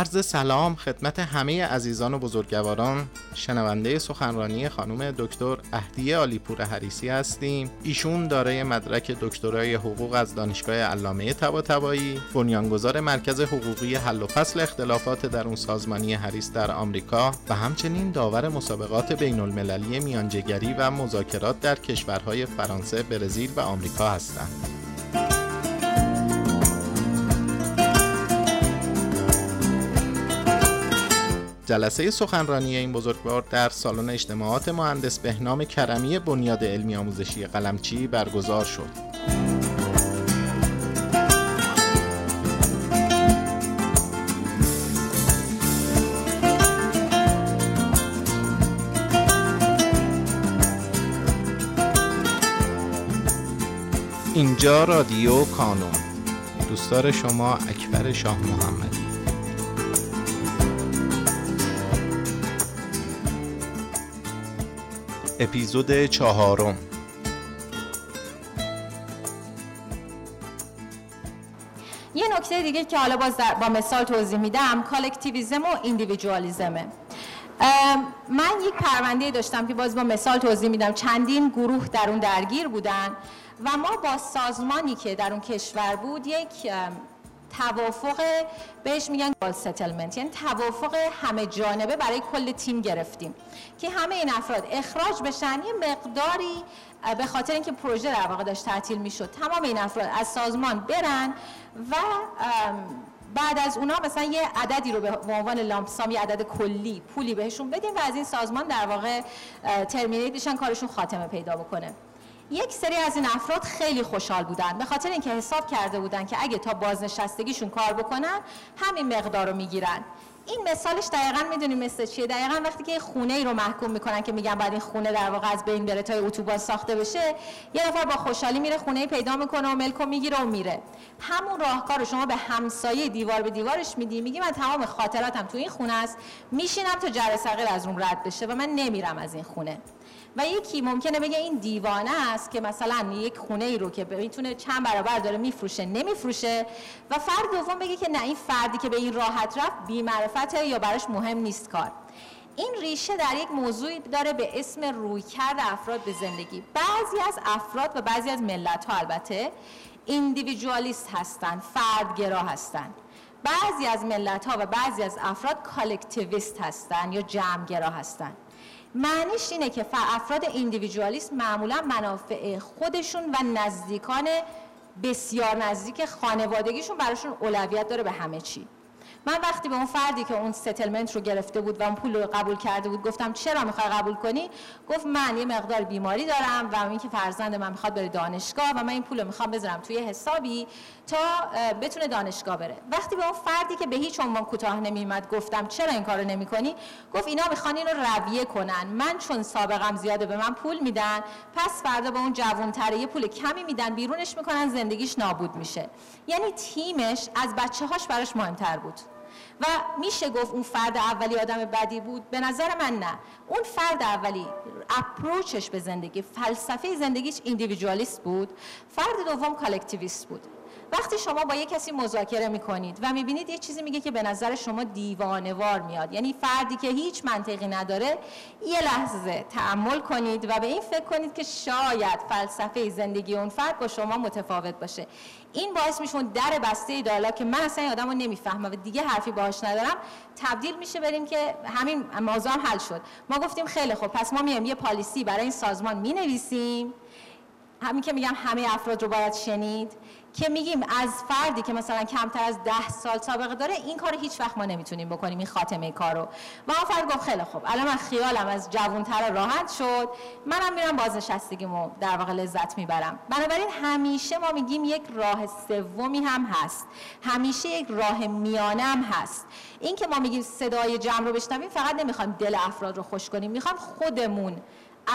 عرض سلام خدمت همه عزیزان و بزرگواران شنونده سخنرانی خانم دکتر اهدیه آلیپور حریسی هستیم ایشون دارای مدرک دکترای حقوق از دانشگاه علامه طباطبایی بنیانگذار مرکز حقوقی حل و فصل اختلافات درون سازمانی حریس در آمریکا و همچنین داور مسابقات بین المللی میانجگری و مذاکرات در کشورهای فرانسه، برزیل و آمریکا هستند. جلسه سخنرانی این بزرگوار در سالن اجتماعات مهندس بهنام کرمی بنیاد علمی آموزشی قلمچی برگزار شد. اینجا رادیو کانون دوستدار شما اکبر شاه محمدی اپیزود چهارم. یه نکته دیگه که حالا باز با مثال توضیح میدم collectivism و individualism ه. من یک پرونده داشتم که باز با مثال توضیح میدم. چندین گروه در اون درگیر بودن و ما با سازمانی که در اون کشور بود یک توافق بهش میگن global settlement یعنی توافق همه جانبه برای کل تیم گرفتیم. که همه این افراد اخراج بشن یه مقداری به خاطر اینکه پروژه در واقع داشت تعطیل می‌شد. تمام این افراد از سازمان برن و بعد از اونا مثلا یه عددی رو به عنوان لامپسام یه عدد کلی پولی بهشون بدیم و از این سازمان در واقع ترمینیت بشن کارشون خاتمه پیدا بکنه. یک سری از این افراد خیلی خوشحال بودن. به خاطر اینکه حساب کرده بودن که اگه تا بازنشستگیشون کار بکنن همین مقدار رو می‌گیرن. این مثالش دقیقا می‌دونی مثل چیه؟ دقیقا وقتی که خونه ای رو محکوم می‌کنن که میگن بعد این خونه در واقع از بین بره تا اتوبان ساخته بشه یه نفر با خوشحالی میره خونه ای پیدا می‌کنه و ملکو می‌گیره و میره. همون راهکار رو شما به همسایه دیوار به دیوارش میدی میگی من تمام خاطراتم تو این خونه است میشینم تا جرثقیل از اون رد بشه و من نمیرم از این خونه. و یکی ممکنه بگه این دیوانه است که مثلا یک خونه ای رو که می‌تونه چند برابر داره میفروشه نمیفروشه و فرد دوم بگه که نه این فردی که به این راحت رفت بی معرفته یا براش مهم نیست کار. این ریشه در یک موضوعی داره به اسم رویکرد افراد به زندگی. بعضی از افراد و بعضی از ملت ها البته individualist هستند فردگرا هستند بعضی از ملت ها و بعضی از افراد collectivist هستند یا جمعگرا هستند معنیش اینه که افراد individualist معمولا منافع خودشون و نزدیکان بسیار نزدیک خانوادگیشون براشون اولویت داره به همه چی. من وقتی به اون فردی که اون ستلمنت رو گرفته بود و اون پول رو قبول کرده بود گفتم چرا می‌خوای قبول کنی؟ گفت من یه مقدار بیماری دارم و اینکه فرزند من می‌خواد بره دانشگاه و من این پول رو می‌خوام بذارم توی حسابی تا بتونه دانشگاه بره. وقتی به اون فردی که به هیچ عنوان کوتاه نمیمد گفتم چرا این کارو نمی‌کنی؟ گفت اینا می‌خوان اینو رویه کنن. من چون سابقم زیاده به من پول میدن پس فردا به اون جوانتره یه پول کمی میدن بیرونش می‌کنن زندگیش نابود میشه. یعنی تیمش از بچه هاش براش مهمتر بود. و میشه گفت اون فرد اولی آدم بدی بود؟ به نظر من نه. اون فرد اولی approach ش به زندگی فلسفه زندگیش individualist بود. فرد دوم collectivist بود. وقتی شما با یه کسی مذاکره می‌کنید و می‌بینید یه چیزی میگه که به نظر شما دیوانه‌وار میاد یعنی فردی که هیچ منطقی نداره یه لحظه تعمل کنید و به این فکر کنید که شاید فلسفه زندگی اون فرد با شما متفاوت باشه. این باعث میشه در بسته دالا که من اصلا آدم رو نمی‌فهمم و دیگه حرفی باهاش ندارم تبدیل میشه بریم که همین موضوع هم حل شد. ما گفتیم خیلی خوب پس ما میایم یه پالیسی برای این سازمان می‌نویسیم. همین که میگم همه افراد رو باید شنید که میگیم از فردی که مثلا کمتر از ده سال سابقه داره این کار هیچ وقت ما نمی‌تونیم بکنیم این خاتمه کارو. و اون فرد گفت خیلی خوب الان من خیالم از جوانتر راحت شد منم میرم بازنشستگیمو در واقع لذت می‌برم. بنابراین همیشه ما میگیم یک راه سومی هم هست همیشه یک راه میانه هم هست. این که ما میگیم صدای جمع رو بشنویم فقط نمی‌خوایم دل افراد رو خوش کنیم می‌خوام خودمون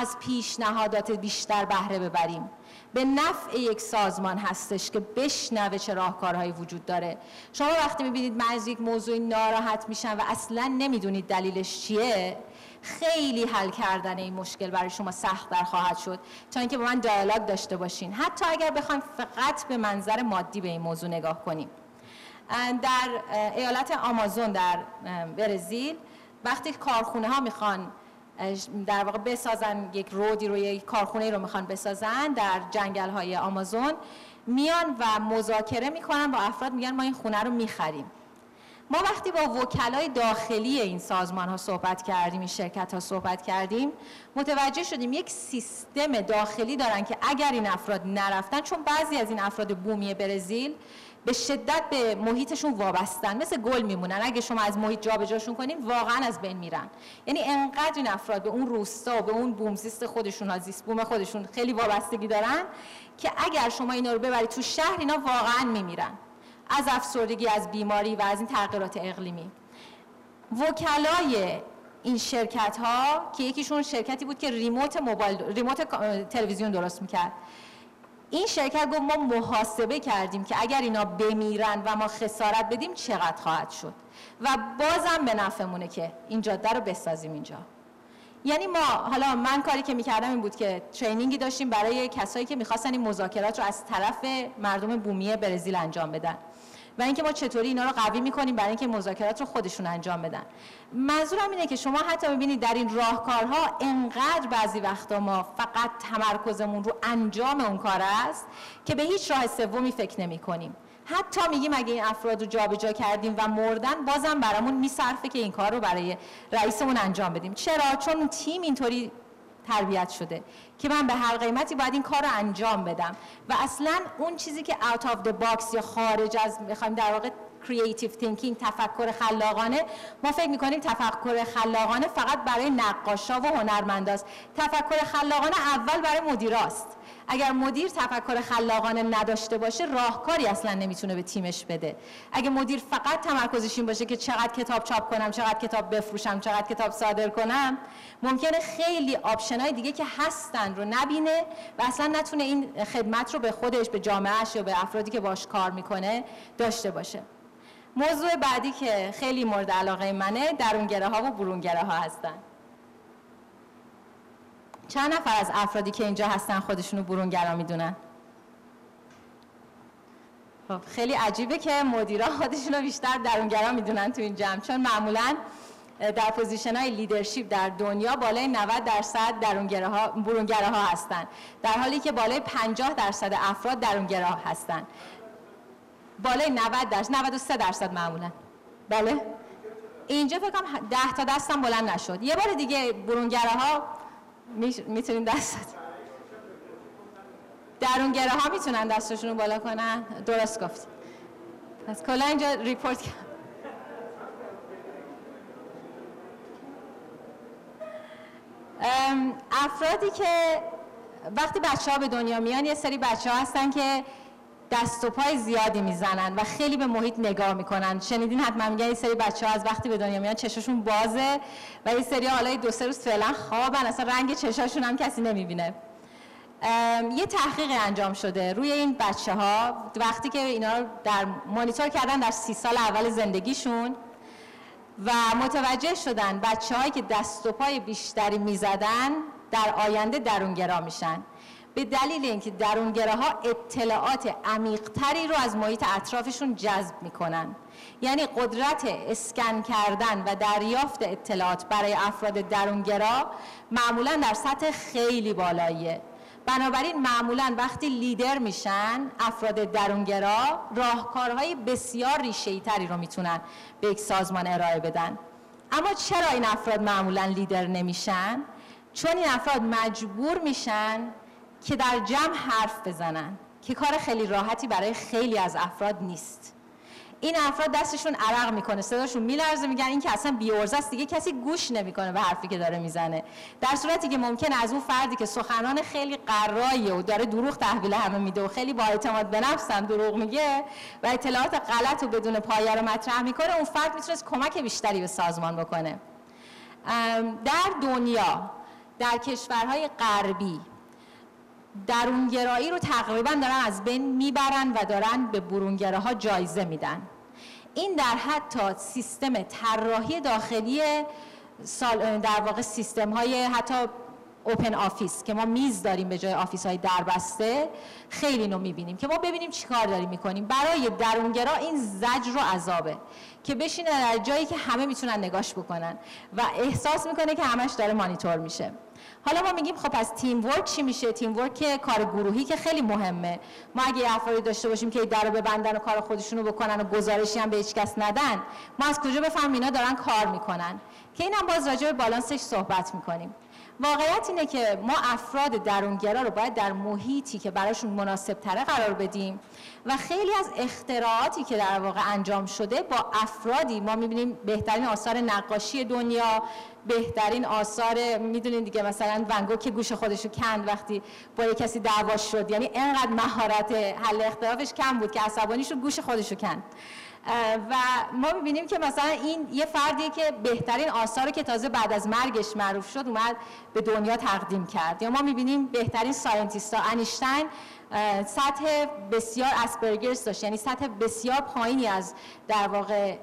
از پیشنهادات بیشتر بهره ببریم. به نفع یک سازمان هستش که بشنوه چه راهکارهایی وجود داره. شما وقتی می‌بینید من از یک موضوع ناراحت میشن و اصلا نمی‌دونید دلیلش چیه خیلی حل کردن این مشکل برای شما سخت در خواهد شد. تا اینکه با من دیالوگ داشته باشین. حتی اگر بخوایم فقط به منظر مادی به این موضوع نگاه کنیم. در ایالت آمازون در برزیل وقتی کارخونه ها می‌خوان در واقع بسازن یک رودی رو یک کارخونه رو می‌خوان بسازن در جنگل های آمازون. میان و مذاکره می‌کنن با افراد میگن ما این خونه رو می‌خریم. ما وقتی با وکلای داخلی این سازمان ها صحبت کردیم این شرکت ها صحبت کردیم متوجه شدیم یک سیستم داخلی دارن که اگر این افراد نرفتن چون بعضی از این افراد بومی برزیل به شدت به محیطشون وابستن مثل گل میمونن. اگه شما از محیط جابجاشون کنین واقعا از بین میرن. یعنی انقدر این افراد به اون روستا و به اون بومزیست خودشون ها زیست بوم خودشون خیلی وابستگی دارن که اگر شما اینا رو ببرید تو شهر اینا واقعا میمیرن. از افسردگی از بیماری و از این تغییرات اقلیمی. وکلای این شرکت ها که یکیشون شرکتی بود که ریموت موبایل ریموت تلویزیون درست می‌کرد. این شرکت گفت ما محاسبه کردیم که اگر اینا بمیرن و ما خسارت بدیم چقدر خواهد شد. و بازم به نفعمونه که این جاده رو بسازیم اینجا. یعنی ما حالا من کاری که می‌کردم این بود که ترینینگی داشتیم برای کسایی که می‌خواستن این مذاکرات رو از طرف مردم بومی برزیل انجام بدن. و اینکه ما چطوری اینا رو قوی می‌کنیم برای اینکه مذاکرات رو خودشون انجام بدن. منظورم اینه که شما حتی ببینید در این راهکارها انقدر بعضی وقتا ما فقط تمرکزمون رو انجام اون کار است که به هیچ راه سومی فکر نمی کنیم حتی میگیم اگه این افراد رو جابجا کردیم و مردن بازم برامون میصرفه که این کار رو برای رئیسمون انجام بدیم. چرا؟ چون تیم اینطوری تربیت شده که من به هر قیمتی باید این کار رو انجام بدم. و اصلا اون چیزی که out of the box یا خارج از می‌خوایم در واقع creative thinking تفکر خلاقانه ما فکر می‌کنیم تفکر خلاقانه فقط برای نقاشا و هنرمنداست. تفکر خلاقانه اول برای مدیراست. اگر مدیر تفکر خلاقانه نداشته باشه راهکاری اصلا نمی‌تونه به تیمش بده. اگه مدیر فقط تمرکزش این باشه که چقدر کتاب چاپ کنم چقدر کتاب بفروشم چقدر کتاب صادر کنم ممکنه خیلی آپشن دیگه که هستن رو نبینه و اصلا نتونه این خدمت رو به خودش به جامعهش یا به افرادی که باش کار می‌کنه داشته باشه. موضوع بعدی که خیلی مورد علاقه منه درونگره ها و برونگره ها هستن. چند نفر از افرادی که اینجا هستن خودشونو برونگرا می‌دونن؟ خب خیلی عجیبه که مدیرا خودشونو بیشتر درونگرا می‌دونن تو این جمع چون معمولا در position های leadership در دنیا بالای 90 درصد درونگراها برونگراها هستن. در حالی که بالای 50 درصد افراد درونگراها هستن. بالای 90 درصد 93 درصد معمولا. بله؟ اینجا فکر کنم 10 تا دستم بلند نشد. یه بار دیگه برونگراها می‌تونیم دست درونگره ها می‌تونن دستشون رو بالا کنن؟ درست گفت. پس کلا اینجا ریپورت افرادی که وقتی بچه ها به دنیا میان یه سری بچه ها هستن که دست و پای زیادی می‌زنن و خیلی به محیط نگاه می‌کنن. شنیدین حتما میگن یه سری بچه ها از وقتی به دنیا میان چشاشون بازه و یه سری حالا دو سه روز فعلا خوابن. اصلا رنگ چشاشون هم کسی نمی‌بینه. یه تحقیق انجام شده روی این بچه ها وقتی که اینا رو در مانیتور کردن در سی سال اول زندگیشون و متوجه شدن بچه هایی که دست و پای بیشتری می‌زدن در آینده درونگرا میشن. به دلیل اینکه درونگره ها اطلاعات عمیقتری رو از محیط اطرافشون جذب می‌کنن. یعنی قدرت اسکن کردن و دریافت اطلاعات برای افراد درونگرا معمولا در سطح خیلی بالاییه. بنابراین معمولا وقتی لیدر میشن افراد درونگرا راهکارهای بسیار ریشه‌ای تری رو می‌تونن به یک سازمان ارائه بدن. اما چرا این افراد معمولا لیدر نمیشن؟ چون این افراد مجبور میشن که در جمع حرف بزنن که کار خیلی راحتی برای خیلی از افراد نیست. این افراد دستشون عرق می‌کنه صداشون میلرزه میگن این که اصلا بیورزه است دیگه کسی گوش نمی‌کنه به حرفی که داره می‌زنه. در صورتی که ممکن از اون فردی که سخنان خیلی قرایه و داره دروغ تحویل همه میده و خیلی با اعتماد به نفس دروغ میگه و اطلاعات غلط و بدون پایه رو مطرح می‌کنه اون فرد می‌تونست کمک بیشتری به سازمان بکنه. در دنیا در کشورهای غربی درونگرایی رو تقریبا دارن از بین می‌برن و دارن به برونگره ها جایزه میدن. این در حتی سیستم طراحی داخلی در واقع سیستم های حتی open office که ما میز داریم به جای office های دربسته خیلی نو می‌بینیم که ما ببینیم چیکار داریم می‌کنیم. برای درونگرا این زجر و عذابه که بشینه در جایی که همه می‌تونن نگاش بکنن و احساس می‌کنه که همش داره مانیتور میشه. حالا ما میگیم خب پس teamwork چی میشه؟ teamwork کار گروهی که خیلی مهمه. ما اگه افرادی داشته باشیم که در رو ببندن و کار خودشونو بکنن و گزارشی هم به هیچ کس ندن ما از کجا بفهمیم اینا دارن کار می‌کنن؟ که اینم باز راجع به بالانسش صحبت می‌کنیم. واقعیت اینه که ما افراد درونگرا رو باید در محیطی که براشون مناسب تره قرار بدیم و خیلی از اختراعاتی که در واقع انجام شده با افرادی ما می‌بینیم بهترین آثار نقاشی دنیا بهترین آثار می‌دونین دیگه مثلا ونگو که گوش خودشو کند وقتی با یه کسی دعواش شد یعنی انقدر مهارت حل اختلافش کم بود که عصبانیش رو گوش خودشو کند. و ما می‌بینیم که مثلا این یه فردیه که بهترین آثار که تازه بعد از مرگش معروف شد اومد به دنیا تقدیم کرد. یا ما می‌بینیم بهترین scientist ها انیشتین سطح بسیار Asperger's داشت. یعنی سطح بسیار پایینی از در واقع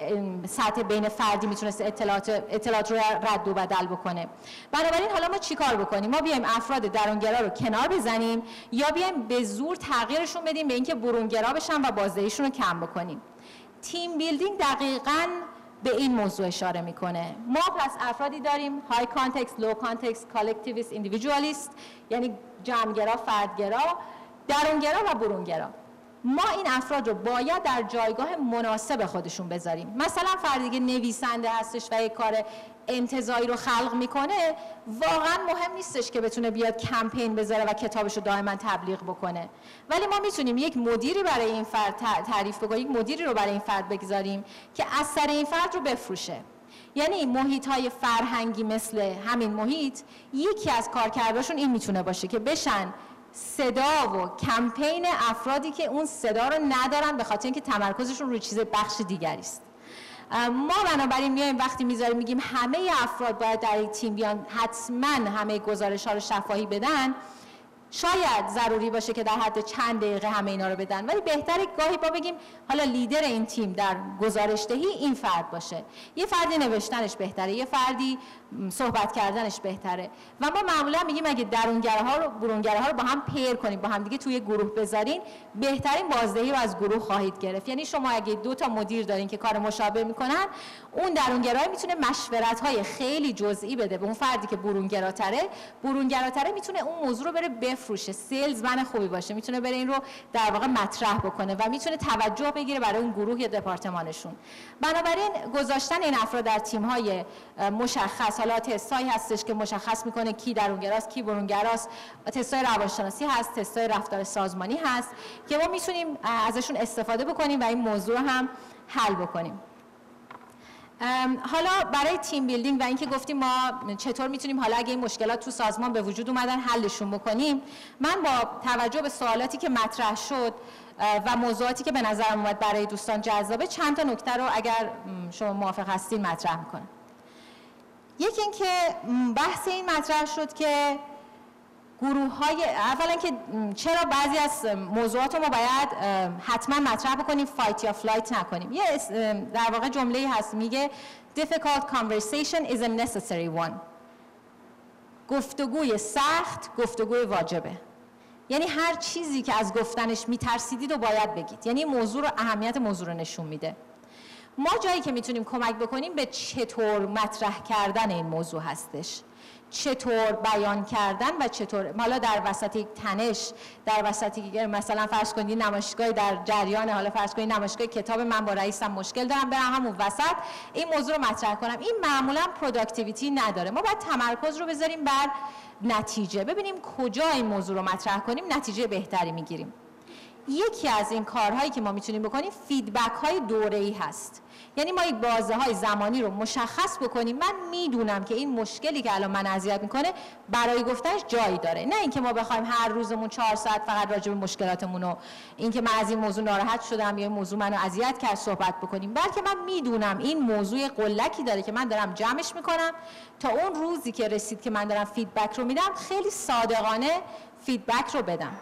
سطح بین فردی می‌تونست اطلاعات, اطلاعات رو رد و بدل بکنه. بنابراین حالا ما چیکار بکنیم؟ ما بیایم افراد درونگرا رو کنار بزنیم یا بیایم به زور تغییرشون بدیم به اینکه برونگرا بشن و بازدهیشون رو کم بکنیم. team building دقیقاً به این موضوع اشاره می‌کنه. ما پس افرادی داریم high context low context collectivist individualist یعنی جمعگرا فردگرا درونگرا و برونگرا. ما این افراد رو باید در جایگاه مناسب خودشون بذاریم. مثلا فردی که نویسنده هستش و یک کار انتزاعی رو خلق می‌کنه واقعا مهم نیستش که بتونه بیاد کمپین بذاره و کتابش رو دائما تبلیغ بکنه. ولی ما می‌تونیم یک مدیری برای این فرد تعریف بکنیم یک مدیری رو برای این فرد بگذاریم که اثر این فرد رو بفروشه. یعنی محیط های فرهنگی مثل همین محیط یکی از کارکردشون این می‌تونه باشه که بشن صدا و کمپین افرادی که اون صدا رو ندارن به خاطر اینکه تمرکزشون روی چیز بخش دیگری است. ما بنابراین میایم وقتی می‌ذاریم میگیم همه افراد باید در این تیم بیان حتما همه گزارش ها رو شفاهی بدن. شاید ضروری باشه که در حد چند دقیقه همه اینا رو بدن ولی بهتره گاهی با بگیم حالا لیدر این تیم در گزارش دهی این فرد باشه. یه فردی نوشتنش بهتره یه فردی صحبت کردنش بهتره. و ما معمولا میگیم اگه درونگره ها رو برونگره ها رو با هم پیر کنیم با هم دیگه توی گروه بذارین بهترین بازدهی رو از گروه خواهید گرفت. یعنی شما اگه دو تا مدیر دارین که کار مشابه می‌کنن اون درونگرا می‌تونه مشورت های خیلی جزئی بده به اون فردی که برونگراتره. برونگراتره می‌تونه اون موضوع رو بره بفروشه. من خوبی باشه. می‌تونه بره این رو در واقع مطرح بکنه و می‌تونه توجه بگیره برای اون گروه یا دپارتمانشون. بنابراین گذاشتن این افراد در تیم های مشخص حالا تستایی هستش که مشخص می‌کنه کی درونگراست کی برونگراست. تستای روانشناسی هست تستای رفتار سازمانی هست که ما می‌تونیم ازشون استفاده بکنیم و این موضوع هم حل بکنیم. حالا برای team building و اینکه گفتیم ما چطور می‌تونیم حالا اگه این مشکلات تو سازمان به وجود اومدن حلشون بکنیم من با توجه به سوالاتی که مطرح شد و موضوعاتی که به نظرم اومد برای دوستان جذابه چند تا نکته رو اگر شما موافق هستین مطرح می‌کنم. یکی اینکه بحث این مطرح شد که گروه های اولا که چرا بعضی از موضوعات ما باید حتما مطرح بکنیم fight یا flight نکنیم. یه در واقع جمله هست میگه difficult conversation is a necessary one. گفتگوی سخت گفتگوی واجبه. یعنی هر چیزی که از گفتنش میترسیدید و باید بگید. یعنی موضوع رو اهمیت موضوع رو نشون میده. ما جایی که می‌تونیم کمک بکنیم به چطور مطرح کردن این موضوع هستش. چطور بیان کردن و چطور حالا در وسط یک تنش در وسط مثلا فرض کنید نمایشگاه در جریان حالا فرض کنید نمایشگاه کتاب من با رئیسم مشکل دارم برم همون وسط این موضوع رو مطرح کنم. این معمولا productivity نداره. ما باید تمرکز رو بذاریم بر نتیجه. ببینیم کجا این موضوع رو مطرح کنیم نتیجه بهتری می‌گیریم. یکی از این کارهایی که ما می‌تونیم بکنیم feedback های دوره ای هست. یعنی ما یک بازه های زمانی رو مشخص بکنیم. من می‌دونم که این مشکلی که الان من اذیت می‌کنه برای گفتنش جایی داره. نه اینکه ما بخوایم هر روزمون چهار ساعت فقط راجع به مشکلاتمون و اینکه من از این موضوع ناراحت شدم یا این موضوع منو اذیت کرد صحبت بکنیم. بلکه من می‌دونم این موضوع قلکی داره که من دارم جمعش می‌کنم. تا اون روزی که رسید که من دارم feedback رو میدم خیلی صادقانه feedback رو بدم.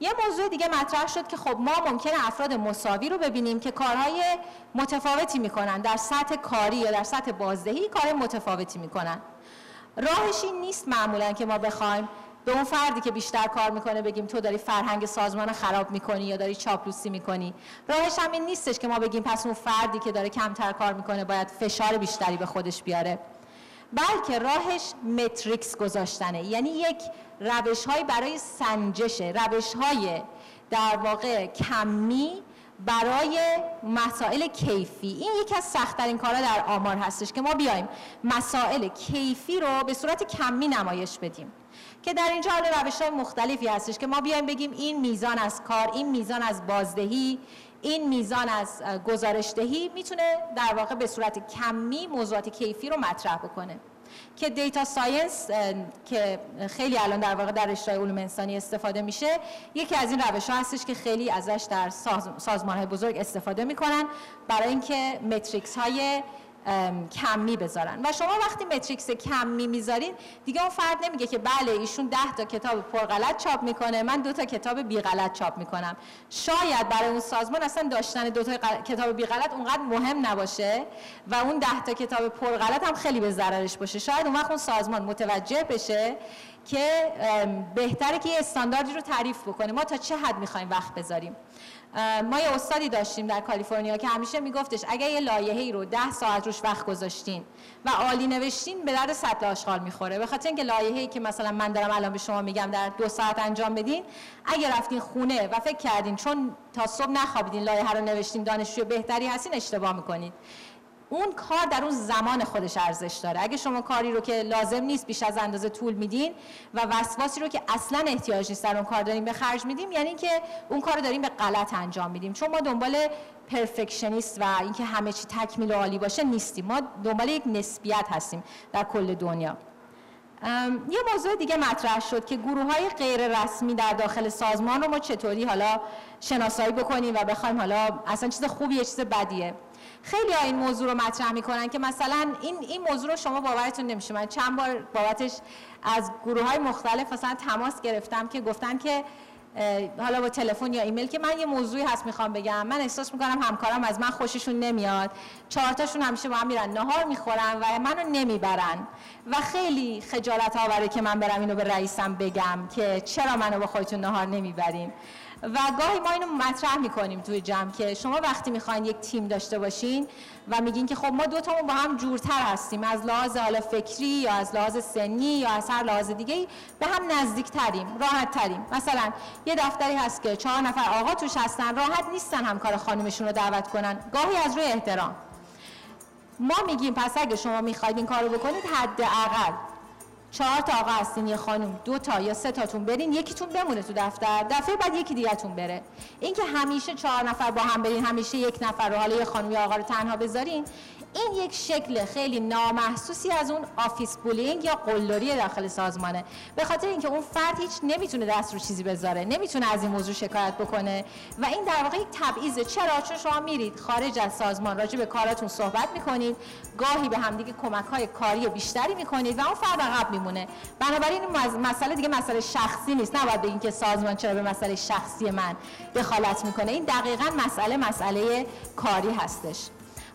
یه موضوع دیگه مطرح شد که خب ما ممکنه افراد مساوی رو ببینیم که کارهای متفاوتی می‌کنن. در سطح کاری یا در سطح بازدهی کار متفاوتی می‌کنن. راهش این نیست معمولا که ما بخوایم به اون فردی که بیشتر کار می‌کنه بگیم تو داری فرهنگ سازمان خراب می‌کنی یا داری چاپلوسی می‌کنی. راهش هم این نیستش که ما بگیم پس اون فردی که داره کمتر کار می‌کنه باید فشار بیشتری به خودش بیاره. بلکه راهش متریکس گذاشتنه. یعنی یک روش برای سنجش روش های در واقع کمی برای مسائل کیفی. این یکی از سختترین کارها در آمار هستش که ما بیایم مسائل کیفی رو به صورت کمی نمایش بدیم. که در اینجا حالا روش های مختلفی هستش که ما بیایم بگیم این میزان از کار این میزان از بازدهی این میزان از گزارشدهی می‌تونه در واقع به صورت کمی موضوعات کیفی رو مطرح بکنه. که data science که خیلی الان در واقع در رشته علوم انسانی استفاده میشه یکی از این روش ها هستش که خیلی ازش در سازمان های بزرگ استفاده می‌کنن. برای اینکه metrics های کمی بذارن. و شما وقتی metrics کمی می‌ذارین دیگه اون فرد نمیگه که بله ایشون ده تا کتاب پرغلط چاپ می‌کنه. من دو تا کتاب بی غلط چاپ می‌کنم. شاید برای اون سازمان اصلا داشتن دو تا کتاب بی غلط اونقدر مهم نباشه و اون ده تا کتاب پرغلط هم خیلی به ضررش باشه. شاید اون وقت اون سازمان متوجه بشه که بهتره که یه استانداردی رو تعریف بکنه. ما تا چه حد می‌خوایم وقت بذاریم؟ ما یه استادی داشتیم در کالیفرنیا که همیشه میگفتش اگر یه لایحه‌ای رو ده ساعت روش وقت گذاشتین و عالی نوشتین به درد سطل آشغال می‌خوره. به خاطر اینکه لایحه‌ای که مثلا من دارم الان به شما میگم در دو ساعت انجام بدین اگر رفتین خونه و فکر کردین چون تا صبح نخوابیدین لایحه رو نوشتین دانشجو بهتری هستین اشتباه می‌کنید اون کار در اون زمان خودش ارزش داره. اگه شما کاری رو که لازم نیست بیش از اندازه طول میدین و وسواسی رو که اصلا احتیاج نیست در اون کار داریم به خرج میدیم یعنی که اون کار رو داریم به غلط انجام میدیم چون ما دنبال پرفکشنیست و اینکه همه چی تکمیل و عالی باشه نیستیم. ما دنبال یک نسبیت هستیم در کل دنیا. یه موضوع دیگه مطرح شد که گروه های غیر رسمی در داخل سازمان رو ما چطوری حالا شناسایی بکنیم و بخوایم حالا اصلا چیز خوبیه چیز بدیه. خیلی ها این موضوع رو مطرح می‌کنن که مثلا این این موضوع رو شما باورتون نمیشه. من چند بار بابتش از گروه های مختلف مثلا تماس گرفتم که گفتن که حالا با تلفن یا ایمیل که من یه موضوعی هست می‌خوام بگم. من احساس می‌کنم همکارم از من خوششون نمیاد. چهارتاشون همیشه با هم میرن نهار می‌خورن و منو نمی‌برن. و خیلی خجالت آوره که من برم اینو به رئیسم بگم که چرا منو با خودتون نهار نمی‌بریم و گاهی ما اینو مطرح می‌کنیم توی جمع که شما وقتی می‌خواین یک تیم داشته باشین و میگین که خب ما دو تامون با هم جورتر هستیم از لحاظ حالا فکری یا از لحاظ سنی یا از هر لحاظ دیگه به هم نزدیک تریم راحت تریم مثلا یه دفتری هست که چهار نفر آقا توش هستن راحت نیستن همکار خانمشون رو دعوت کنن. گاهی از روی احترام. ما میگیم پس اگه شما می‌خواید این کارو بکنید حداقل چهار تا آقا هستین یه خانم دو تا یا سه تاتون برین یکیتون بمونه تو دفتر دفعه بعد یکی دیگهتون بره. اینکه همیشه چهار نفر با هم برین همیشه یک نفر رو حالا یه خانم یا آقا رو تنها بذارین این یک شکل خیلی نامحسوسی از اون office bullying یا قلدری داخل سازمانه. به خاطر اینکه اون فرد هیچ نمی‌تونه دست رو چیزی بذاره نمی‌تونه از این موضوع شکایت بکنه و این در واقع یک تبعیضه چرا؟ چون شما میرید خارج از سازمان راجع به کاراتون صحبت می‌کنید گاهی به همدیگه کمک های کاری بیشتری می‌کنید و اون فرد عقب میمونه بنابراین این مسئله دیگه مسئله شخصی نیست. نباید بگین که سازمان چرا به مسئله شخصی من دخالت می‌کنه. این دقیقا مسئله مسئله کاری هستش.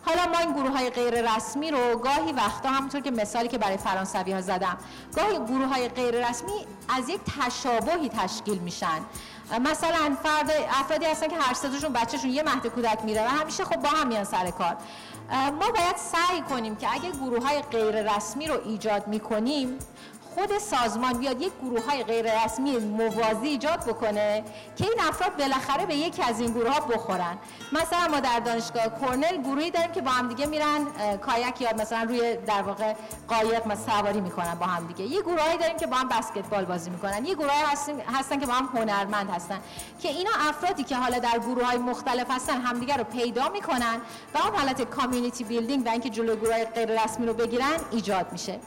حالا ما این گروه های غیر رسمی رو گاهی وقتا همونطور که مثالی که برای فرانسوی ها زدم گاهی گروه های غیر رسمی از یک تشابهی تشکیل میشن. مثلا فرد افرادی هستن که هر ستاشون بچهشون یه مهد کودک میره و همیشه خب با هم میان سر کار. ما باید سعی کنیم که اگه گروه های غیر رسمی رو ایجاد می‌کنیم خود سازمان بیاد یک گروه های غیر رسمی موازی ایجاد بکنه که این افراد بالاخره به یکی از این گروه ها بخورن. مثلا ما در دانشگاه کورنل گروهی داریم که با هم دیگه میرن کایک یا مثلا روی در واقع قایق مثلا سواری می‌کنن با هم دیگه. یه گروهایی داریم که با هم بسکتبال بازی می‌کنن. یه گروه هستن که با هم هنرمند هستن که اینا افرادی که حالا در گروه های مختلف هستن همدیگه رو پیدا می‌کنن و اون حالت community building و اینکه جلوی گروه غیر رسمی رو بگیرن ایجاد میشه.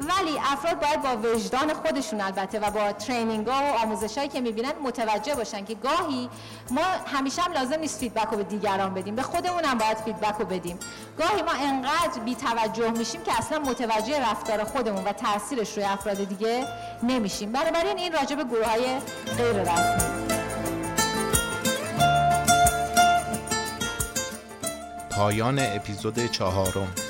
ولی افراد باید وجدان خودشون البته و با training ها و آموزش هایی که می‌بینن متوجه باشن که گاهی ما همیشه هم لازم نیست feedback رو به دیگران بدیم. به خودمون هم باید feedback رو بدیم. گاهی ما انقدر بی توجه میشیم که اصلا متوجه رفتار خودمون و تاثیرش روی افراد دیگه نمیشیم. بنابراین این راجع به گروه های غیر رسمی. پایان اپیزود چهارم.